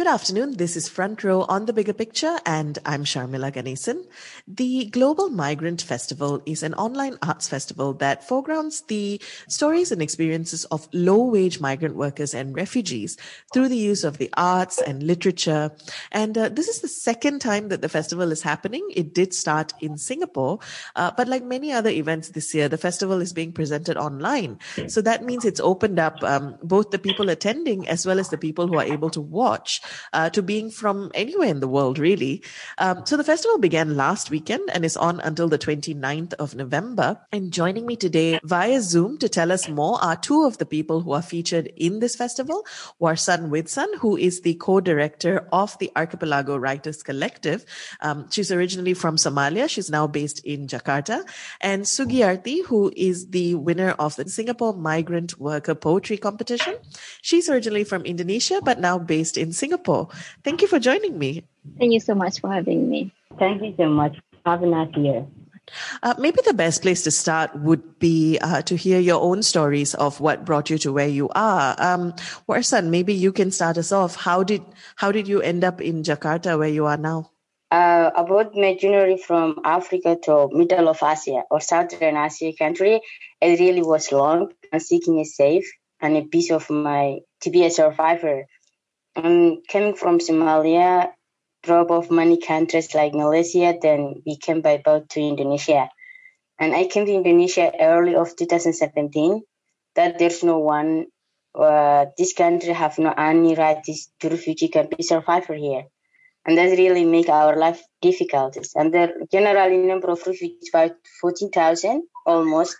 Good afternoon. This is Front Row on the Bigger Picture, and I'm Sharmila Ganesan. The Global Migrant Festival is an online arts festival that foregrounds the stories and experiences of low wage migrant workers and refugees through the use of the arts and literature. And uh, this is the second time that the festival is happening. It did start in Singapore, uh, but like many other events this year, the festival is being presented online. So that means it's opened up um, both the people attending as well as the people who are able to watch uh, to being from anywhere in the world, really. Um, so the festival began last weekend and is on until the 29th of November. And joining me today via Zoom to tell us more are two of the people who are featured in this festival Warsan Widsan, who is the co director of the Archipelago Writers Collective. Um, she's originally from Somalia. She's now based in Jakarta. And Sugiyarti, who is the winner of the Singapore Migrant Worker Poetry Competition. She's originally from Indonesia, but now based in Singapore. Singapore. Thank you for joining me. Thank you so much for having me. Thank you so much for having us here. Uh, maybe the best place to start would be uh, to hear your own stories of what brought you to where you are. Um, Warsan, maybe you can start us off. How did how did you end up in Jakarta, where you are now? Uh, about my journey from Africa to middle of Asia or southern Asia country, it really was long and seeking a safe and a piece of my to be a survivor I'm coming from Somalia, drove off many countries like Malaysia, then we came by boat to Indonesia. And I came to Indonesia early of 2017. That there's no one, uh, this country have no any right to refugee can be survivor here. And that really make our life difficulties. And the generally number of refugees about 14,000 almost.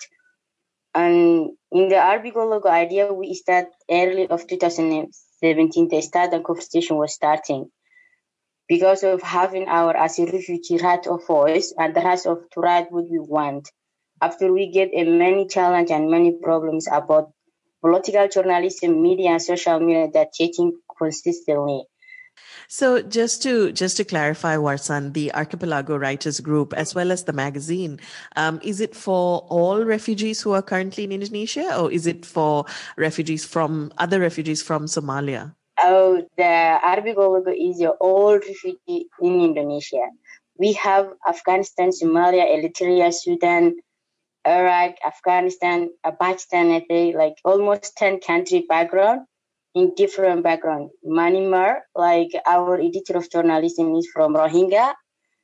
And in the Archipelago idea, we start early of 2017 17, the start and conversation was starting. Because of having our as a refugee right of voice and the right of to write what we want. After we get a many challenge and many problems about political journalism, media, and social media that changing consistently. So just to just to clarify, Warsan, the Archipelago Writers Group as well as the magazine, um, is it for all refugees who are currently in Indonesia, or is it for refugees from other refugees from Somalia? Oh, the Archipelago is your old refugee in Indonesia. We have Afghanistan, Somalia, Eritrea, Sudan, Iraq, Afghanistan, Pakistan, I think, like almost 10 country background in different background. Myanmar, like our editor of journalism is from Rohingya.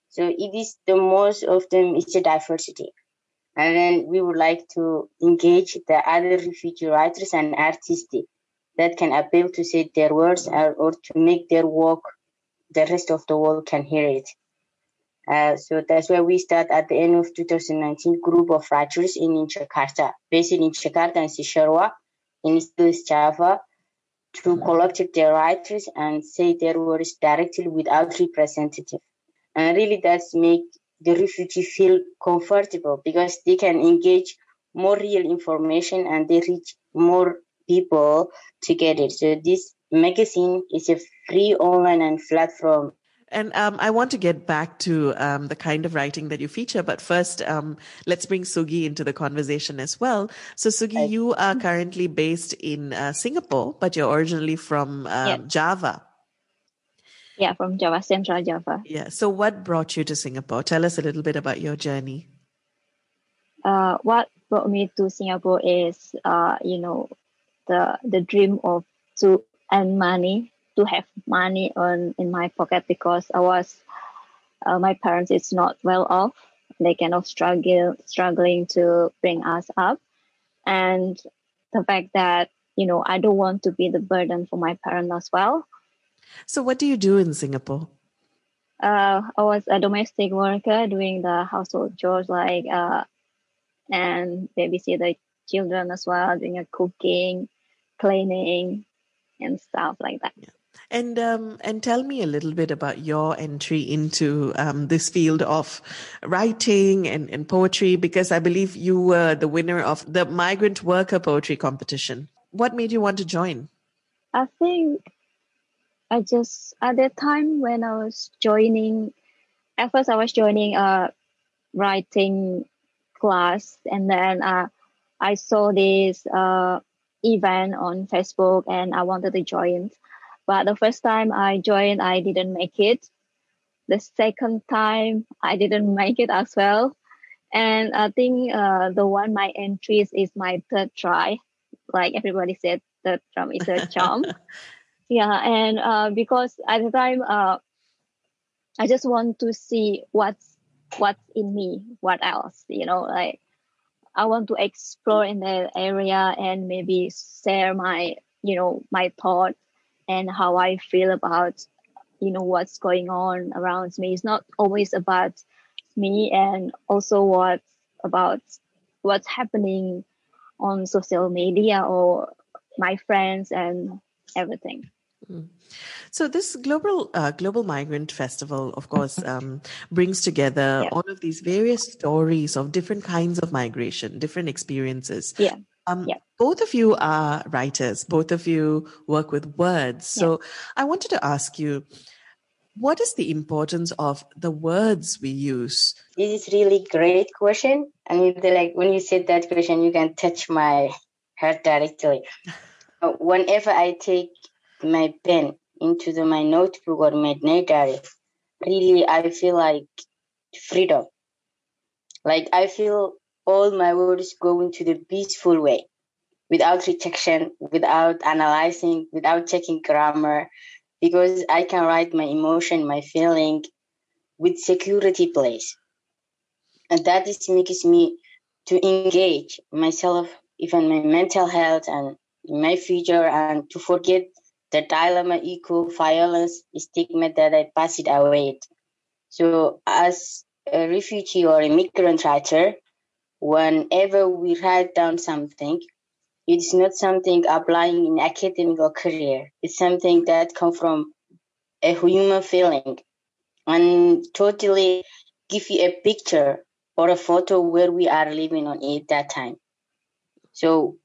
So it is the most of them is a diversity. And then we would like to engage the other refugee writers and artists that can appeal to say their words or, or to make their work the rest of the world can hear it. Uh, so that's where we start at the end of 2019 group of writers in, in Jakarta, based in Jakarta and Cisarua in East Java, to collect their writers and say their words directly without representative. And really that's make the refugee feel comfortable because they can engage more real information and they reach more people together. So this magazine is a free online and platform and um, I want to get back to um, the kind of writing that you feature, but first, um, let's bring Sugi into the conversation as well. So, Sugi, you are currently based in uh, Singapore, but you're originally from um, Java. Yeah, from Java, Central Java. Yeah. So, what brought you to Singapore? Tell us a little bit about your journey. Uh, what brought me to Singapore is, uh, you know, the the dream of to earn money to have money on in my pocket because I was uh, my parents is not well off. They kind of struggle struggling to bring us up, and the fact that you know I don't want to be the burden for my parents as well. So, what do you do in Singapore? Uh, I was a domestic worker doing the household chores like uh, and babysit the children as well, doing a cooking, cleaning, and stuff like that. Yeah. And um, and tell me a little bit about your entry into um, this field of writing and, and poetry, because I believe you were the winner of the migrant worker poetry competition. What made you want to join? I think I just at that time when I was joining, at first I was joining a writing class, and then uh, I saw this uh, event on Facebook, and I wanted to join. But the first time I joined, I didn't make it. The second time, I didn't make it as well. And I think uh, the one my entries is my third try. Like everybody said, third drum is a charm. yeah, and uh, because at the time, uh, I just want to see what's what's in me, what else, you know, like I want to explore in that area and maybe share my, you know, my thoughts and how I feel about, you know, what's going on around me. It's not always about me and also what about what's happening on social media or my friends and everything. Mm. So this global uh, global migrant festival, of course, um, brings together yeah. all of these various stories of different kinds of migration, different experiences. Yeah. Um, yeah. Both of you are writers. Both of you work with words. So yeah. I wanted to ask you, what is the importance of the words we use? This is really great question. And like when you said that question, you can touch my heart directly. Whenever I take my pen into the, my notebook or my diary, really I feel like freedom. Like I feel all my words go into the peaceful way, without rejection, without analyzing, without checking grammar, because I can write my emotion, my feeling with security place. And that is makes me to engage myself, even my mental health and my future and to forget the dilemma, equal violence, stigma that I pass it away. So as a refugee or immigrant writer, whenever we write down something, it's not something applying in academic or career. It's something that comes from a human feeling and totally give you a picture or a photo where we are living on it that time. So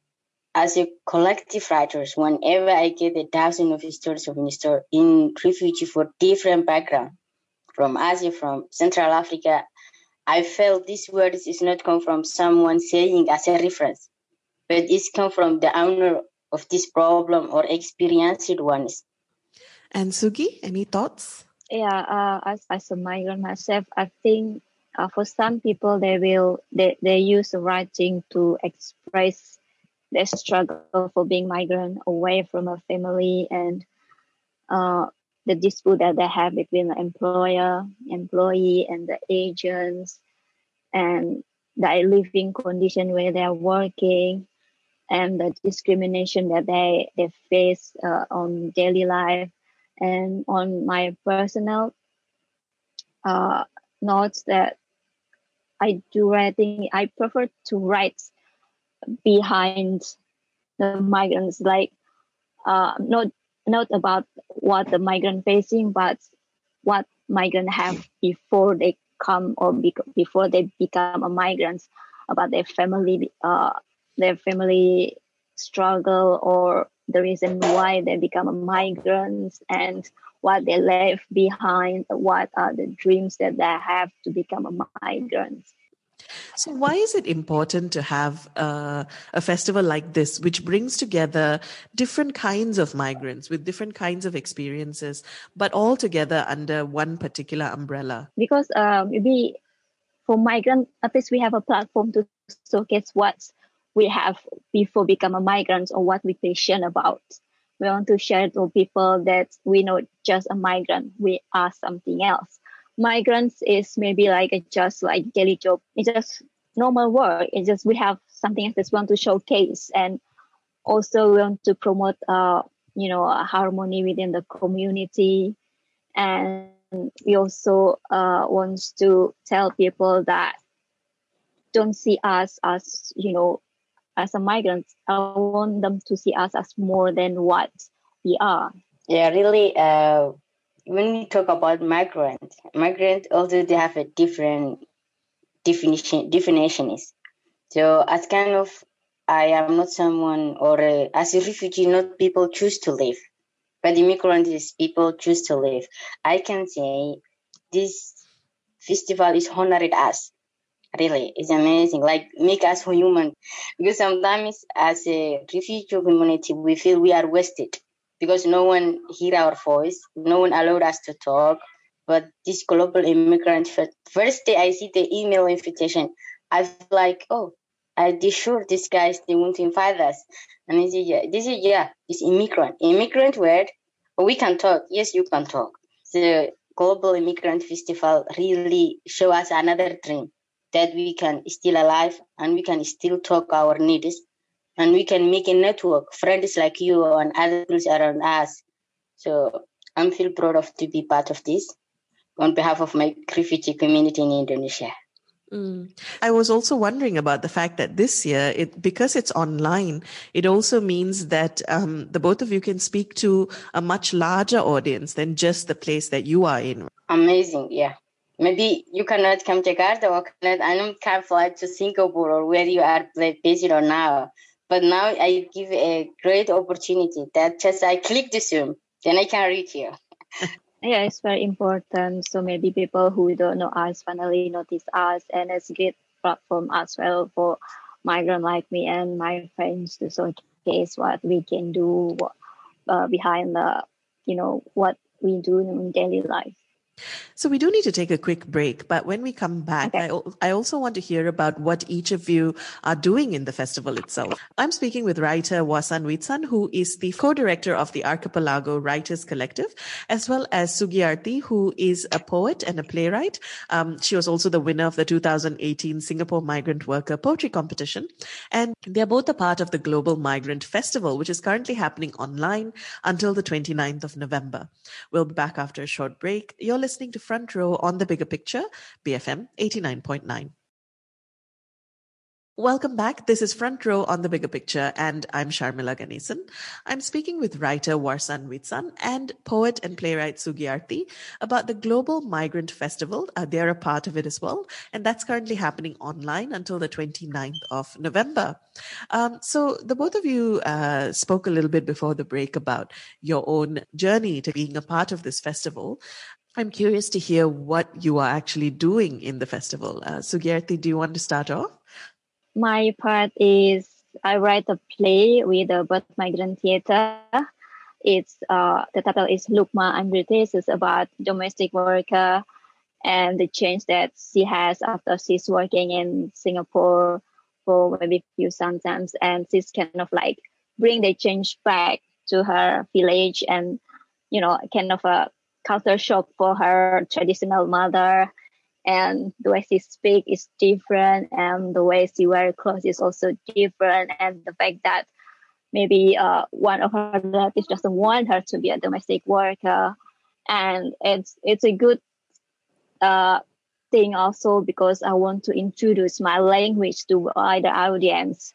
as a collective writers, whenever I get a thousand of stories of Mr. in refugee for different background, from Asia, from Central Africa, I felt these words is not come from someone saying as a reference, but it's come from the owner of this problem or experienced ones. And Sugi, any thoughts? Yeah, uh, as, as a migrant myself, I think uh, for some people they will they, they use writing to express their struggle for being migrant away from a family and uh, the dispute that they have between the employer, employee, and the agents, and the living condition where they're working, and the discrimination that they, they face uh, on daily life. And on my personal uh, notes that I do writing, I prefer to write behind the migrants, like uh, not not about what the migrant facing, but what migrant have before they come or be, before they become a migrants, about their family, uh, their family struggle or the reason why they become a migrants and what they left behind, what are the dreams that they have to become a migrant. So, why is it important to have uh, a festival like this, which brings together different kinds of migrants with different kinds of experiences, but all together under one particular umbrella? Because maybe for migrant artists, we have a platform to showcase what we have before become a migrant or what we passionate about. We want to share to people that we not just a migrant, we are something else migrants is maybe like a just like daily job. It's just normal work. It's just we have something that we want to showcase and also we want to promote uh you know harmony within the community and we also uh wants to tell people that don't see us as you know as a migrant i want them to see us as more than what we are yeah really uh when we talk about migrant, migrant also they have a different definition definitions. So as kind of I am not someone or a, as a refugee, not people choose to live, but immigrant is people choose to live. I can say this festival is honored us Really, it's amazing. Like make us human, because sometimes as a refugee community, we feel we are wasted because no one hear our voice, no one allowed us to talk. But this global immigrant first day I see the email invitation, I was like, oh, I be sure these guys they want to invite us. And I say, yeah, this is yeah, this immigrant. Immigrant word, we can talk. Yes, you can talk. The Global Immigrant Festival really show us another dream that we can still alive and we can still talk our needs and we can make a network, friends like you and others around us. So I'm feel proud of to be part of this on behalf of my refugee community in Indonesia. Mm. I was also wondering about the fact that this year, it because it's online, it also means that um, the both of you can speak to a much larger audience than just the place that you are in. Amazing, yeah. Maybe you cannot come to Jakarta or cannot, I don't can fly to Singapore or where you are based on now. But now I give a great opportunity that just I click the Zoom, then I can reach you. yeah it's very important so maybe people who don't know us finally notice us and it's a great platform as well for migrant like me and my friends to showcase what we can do uh, behind the you know what we do in daily life so we do need to take a quick break, but when we come back, okay. I, I also want to hear about what each of you are doing in the festival itself. I'm speaking with writer Warsan Witsan, who is the co-director of the Archipelago Writers Collective, as well as Sugiyarti, who is a poet and a playwright. Um, she was also the winner of the 2018 Singapore Migrant Worker Poetry Competition. And they're both a part of the Global Migrant Festival, which is currently happening online until the 29th of November. We'll be back after a short break. You're listening to Front Row on the Bigger Picture, BFM 89.9. Welcome back. This is Front Row on the Bigger Picture, and I'm Sharmila Ganesan. I'm speaking with writer Warsan Witsan and poet and playwright Sugiyarti about the Global Migrant Festival. Uh, they're a part of it as well, and that's currently happening online until the 29th of November. Um, so the both of you uh, spoke a little bit before the break about your own journey to being a part of this festival. I'm curious to hear what you are actually doing in the festival. Uh, do you want to start off? my part is I write a play with the Birth Migrant Theatre. It's uh, the title is Look Ma, I'm British. It's about domestic worker and the change that she has after she's working in Singapore for maybe a few sometimes, and she's kind of like bring the change back to her village and you know kind of a culture shock for her traditional mother. And the way she speak is different and the way she wear clothes is also different. And the fact that maybe uh, one of her relatives doesn't want her to be a domestic worker. And it's it's a good uh, thing also because I want to introduce my language to wider audience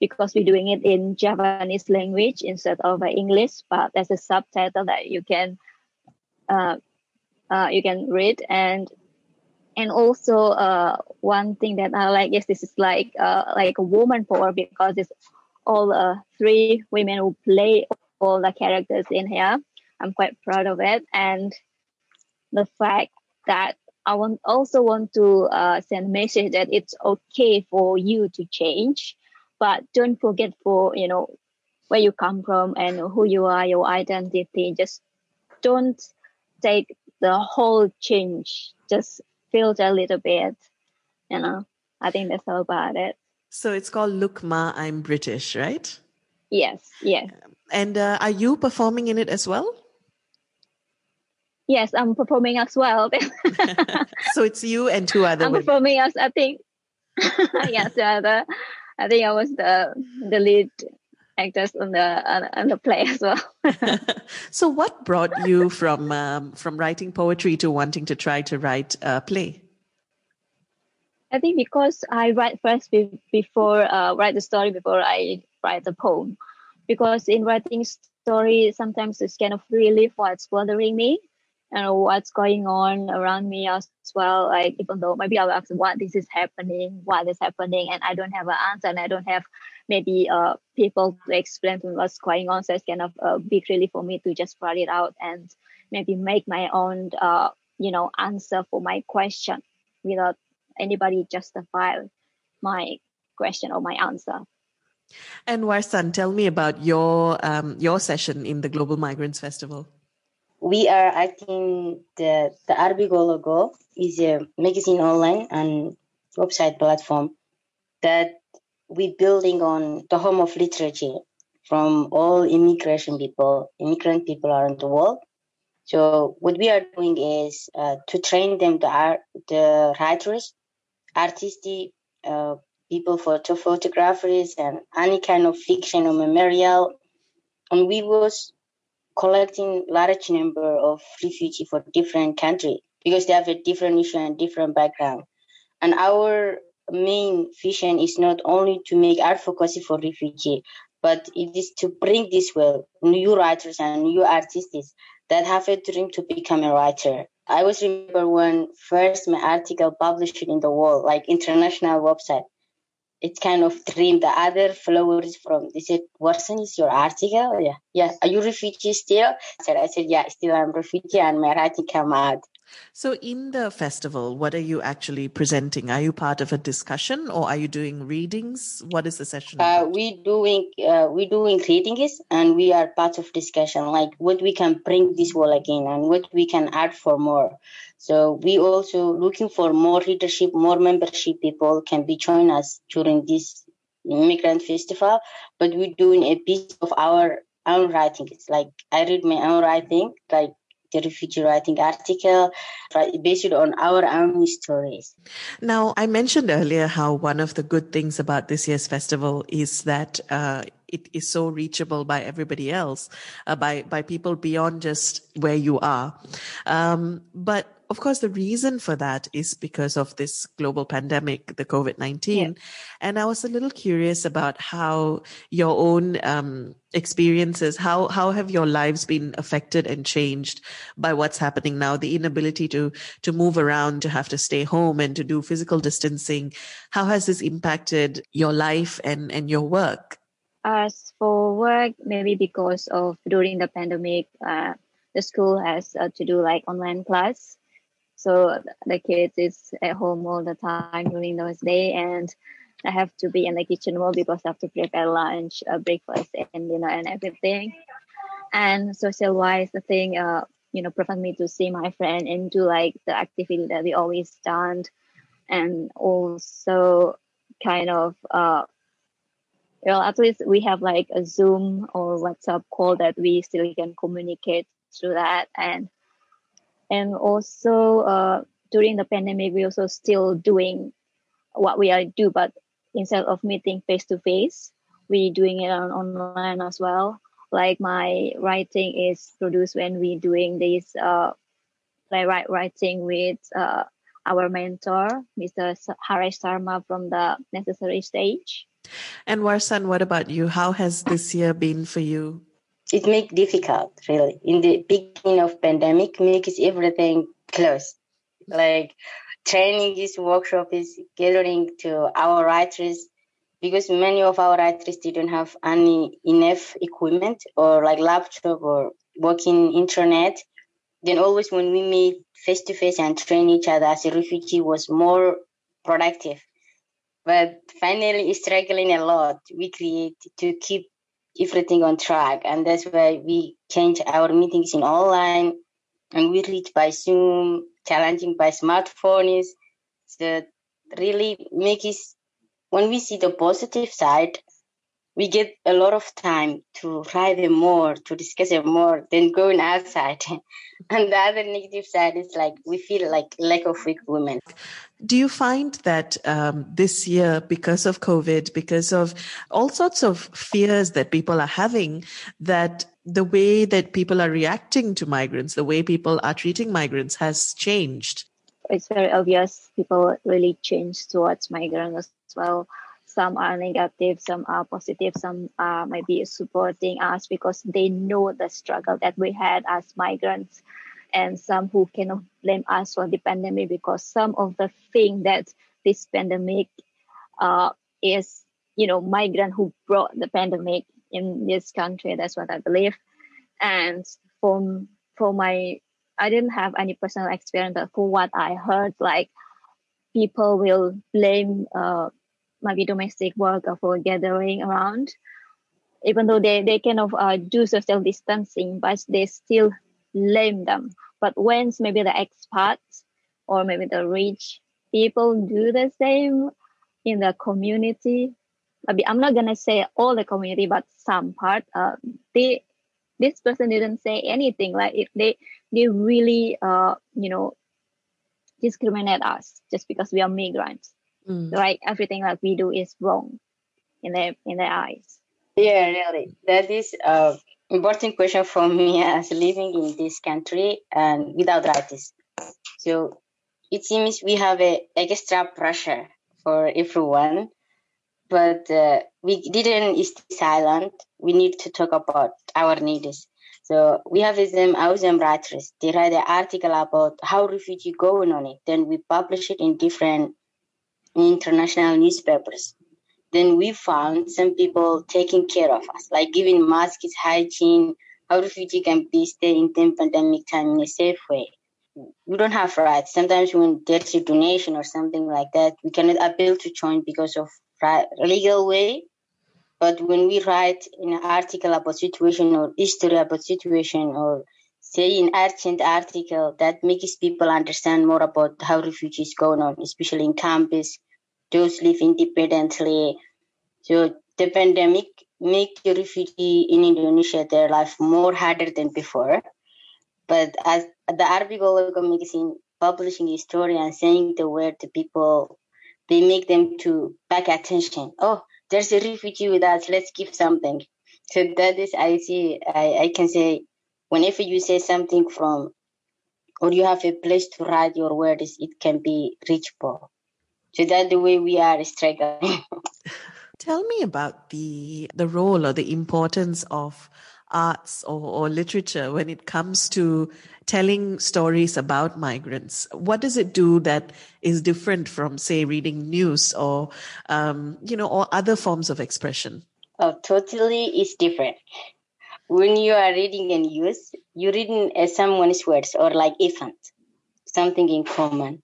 because we're doing it in Javanese language instead of English, but there's a subtitle that you can uh, uh, you can read and and also uh, one thing that I like is this is like uh, like a woman power because it's all uh, three women who play all the characters in here. I'm quite proud of it, and the fact that I want also want to uh, send a message that it's okay for you to change, but don't forget for you know where you come from and who you are, your identity. Just don't take the whole change. Just feels a little bit, you know. I think that's all about it. So it's called Look Ma, I'm British, right? Yes, yes. And uh, are you performing in it as well? Yes, I'm performing as well. so it's you and two other. I'm women. performing as I think. yes, the other. I think I was the the lead actors on the on, on the play as well. so, what brought you from um, from writing poetry to wanting to try to write a play? I think because I write first be- before uh, write the story before I write the poem. Because in writing story, sometimes it's kind of relief what's bothering me and what's going on around me as well. Like even though maybe I'll ask what this is happening, what is happening, and I don't have an answer and I don't have maybe uh, people to explain to me what's going on. So it's kind of a big relief for me to just write it out and maybe make my own, uh, you know, answer for my question without anybody justify my question or my answer. And Warsan, tell me about your um, your session in the Global Migrants Festival. We are acting the the Arbigo logo is a magazine online and website platform that we building on the home of literature from all immigration people, immigrant people around the world. So what we are doing is uh, to train them, the art, the writers, artists, uh, people for to photographers and any kind of fiction or memorial. And we was collecting large number of refugee for different country because they have a different issue and different background. And our main vision is not only to make advocacy for refugee, but it is to bring this world new writers and new artists that have a dream to become a writer. I was remember when first my article published in the world, like international website it kind of dream the other followers from they said Warsan is your article? Yeah. Yeah. Are you refugee still? I said I said yeah still I'm refugee and my writing come out so in the festival what are you actually presenting are you part of a discussion or are you doing readings what is the session uh, we doing uh, we doing readings and we are part of discussion like what we can bring this world again and what we can add for more so we also looking for more leadership, more membership people can be join us during this immigrant festival. But we're doing a piece of our own writing. It's like I read my own writing, like the refugee writing article based on our own stories. Now, I mentioned earlier how one of the good things about this year's festival is that uh, it is so reachable by everybody else, uh, by by people beyond just where you are. Um, but of course, the reason for that is because of this global pandemic, the COVID 19. Yeah. And I was a little curious about how your own um, experiences, how, how have your lives been affected and changed by what's happening now? The inability to, to move around, to have to stay home and to do physical distancing. How has this impacted your life and, and your work? As for work, maybe because of during the pandemic, uh, the school has uh, to do like online class so the kids is at home all the time during those days, and I have to be in the kitchen more because I have to prepare lunch, uh, breakfast, and dinner, and everything. And social wise, the thing, uh, you know, prevent me to see my friend and do like the activity that we always done, and also kind of, uh, well, at least we have like a Zoom or WhatsApp call that we still can communicate through that, and and also uh, during the pandemic we also still doing what we are do but instead of meeting face to face we doing it on online as well. Like my writing is produced when we doing this uh playwright writing with uh, our mentor mr Haresh Sharma from the necessary stage and warsan what about you? How has this year been for you? It make difficult really. In the beginning of pandemic makes everything close like training is workshop is gathering to our writers because many of our writers didn't have any enough equipment or like laptop or working internet then always when we meet face to face and train each other as a refugee was more productive but finally struggling a lot we create to keep everything on track. And that's why we change our meetings in online and we reach by Zoom, challenging by smartphones. So really make it, when we see the positive side, we get a lot of time to write them more, to discuss it more than going outside. and the other negative side is like we feel like lack of women. Do you find that um, this year, because of COVID, because of all sorts of fears that people are having, that the way that people are reacting to migrants, the way people are treating migrants has changed? It's very obvious people really changed towards migrants as well some are negative, some are positive, some are maybe supporting us because they know the struggle that we had as migrants, and some who cannot blame us for the pandemic because some of the thing that this pandemic uh, is, you know, migrant who brought the pandemic in this country. That's what I believe. And from for my, I didn't have any personal experience, but for what I heard, like people will blame uh, maybe domestic worker for gathering around, even though they, they kind of uh, do social distancing, but they still blame them. But when maybe the expats or maybe the rich people do the same in the community, maybe I'm not gonna say all the community, but some part, uh, they this person didn't say anything. Like if they they really uh you know discriminate us just because we are migrants. Mm. Right? Everything that we do is wrong in their in their eyes. Yeah, really. That is a important question for me as living in this country and without rights. So it seems we have a extra pressure for everyone, but uh, we didn't stay silent. We need to talk about our needs. So we have them Ausam writers. They write an article about how refugee going on it. Then we publish it in different international newspapers. Then we found some people taking care of us, like giving masks, hygiene, how refugee can be stay in the pandemic time in a safe way. We don't have rights. Sometimes when there's a donation or something like that, we cannot appeal to join because of legal way but when we write an article about situation or history about situation or say in urgent article that makes people understand more about how refugees going on, especially in campus, those live independently. So the pandemic make the refugee in Indonesia their life more harder than before. But as the Arabic magazine publishing a story and saying the word to people, they make them to back attention. Oh, there's a refugee with us let's give something so that is i see i, I can say whenever you say something from or you have a place to write your words it can be reachable so that's the way we are struggling tell me about the the role or the importance of arts or, or literature when it comes to telling stories about migrants? What does it do that is different from, say, reading news or, um, you know, or other forms of expression? Oh, totally is different. When you are reading a news, you're reading uh, someone's words or like event, something in common.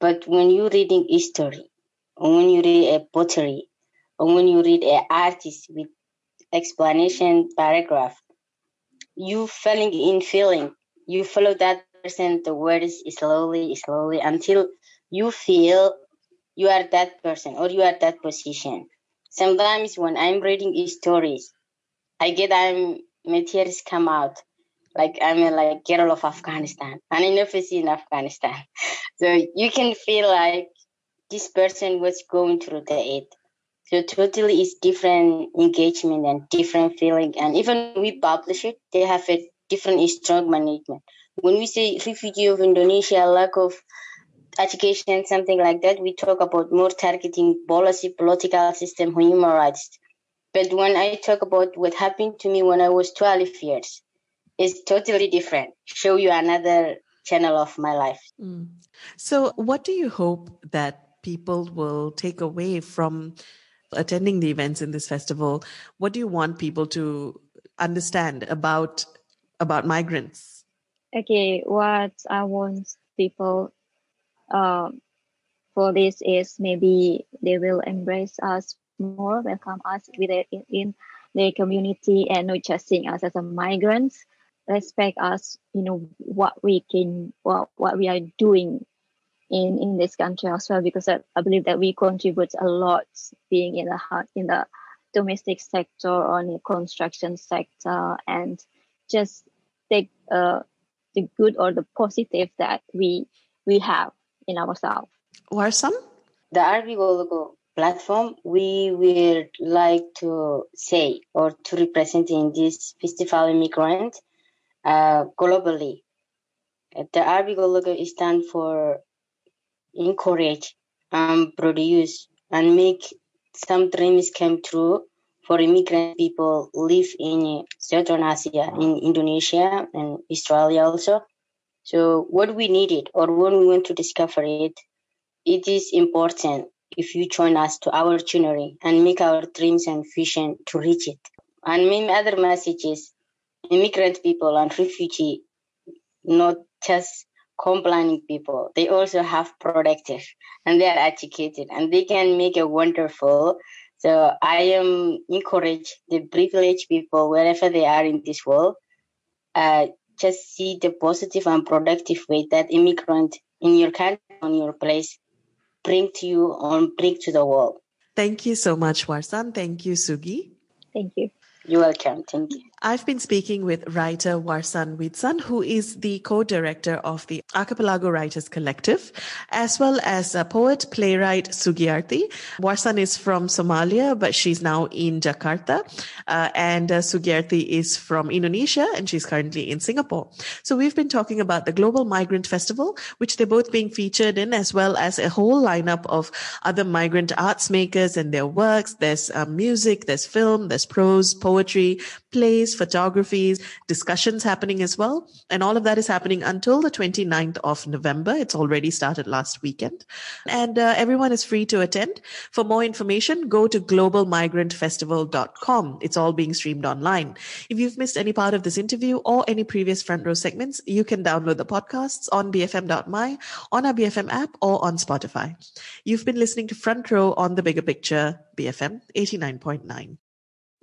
But when you're reading history, or when you read a pottery, or when you read an artist with explanation paragraph, you feeling in feeling, you follow that person the words slowly, slowly until you feel you are that person or you are that position. Sometimes when I'm reading stories, I get um, I'm my tears come out like I'm a like girl of Afghanistan and I never seen Afghanistan. So you can feel like this person was going through the it. So totally it's different engagement and different feeling. And even we publish it, they have a different strong management. When we say refugee of Indonesia, lack of education, something like that, we talk about more targeting policy, political system, human rights. But when I talk about what happened to me when I was 12 years, it's totally different. Show you another channel of my life. Mm. So, what do you hope that people will take away from attending the events in this festival, what do you want people to understand about about migrants? Okay, what I want people um, for this is maybe they will embrace us more, welcome us with it in, in their community, and not just seeing us as a migrants. Respect us, you know what we can, what what we are doing in in this country as well because I, I believe that we contribute a lot being in the in the domestic sector or in the construction sector and just take uh, the good or the positive that we we have in ourselves. Or some the Arbigo platform we would like to say or to represent in this festival immigrant uh, globally. The Archipelago stands for encourage and produce and make some dreams come true for immigrant people live in Southern Asia, in Indonesia and Australia also. So what we needed or when we want to discover it, it is important if you join us to our journey and make our dreams and vision to reach it. And many other messages, immigrant people and refugee, not just complaining people. They also have productive and they are educated and they can make a wonderful. So I am encourage the privileged people wherever they are in this world, uh, just see the positive and productive way that immigrant in your country, on your place, bring to you or bring to the world. Thank you so much, Warsan. Thank you, Sugi. Thank you. You're welcome. Thank you. I've been speaking with writer Warsan Witsan, who is the co-director of the Archipelago Writers Collective, as well as a poet, playwright Sugiyarti. Warsan is from Somalia, but she's now in Jakarta. Uh, and uh, Sugiyarti is from Indonesia, and she's currently in Singapore. So we've been talking about the Global Migrant Festival, which they're both being featured in, as well as a whole lineup of other migrant arts makers and their works. There's uh, music, there's film, there's prose, poetry, plays, photographies, discussions happening as well. And all of that is happening until the 29th of November. It's already started last weekend. And uh, everyone is free to attend. For more information, go to globalmigrantfestival.com. It's all being streamed online. If you've missed any part of this interview or any previous front row segments, you can download the podcasts on bfm.my, on our BFM app, or on Spotify. You've been listening to Front Row on the Bigger Picture, BFM 89.9.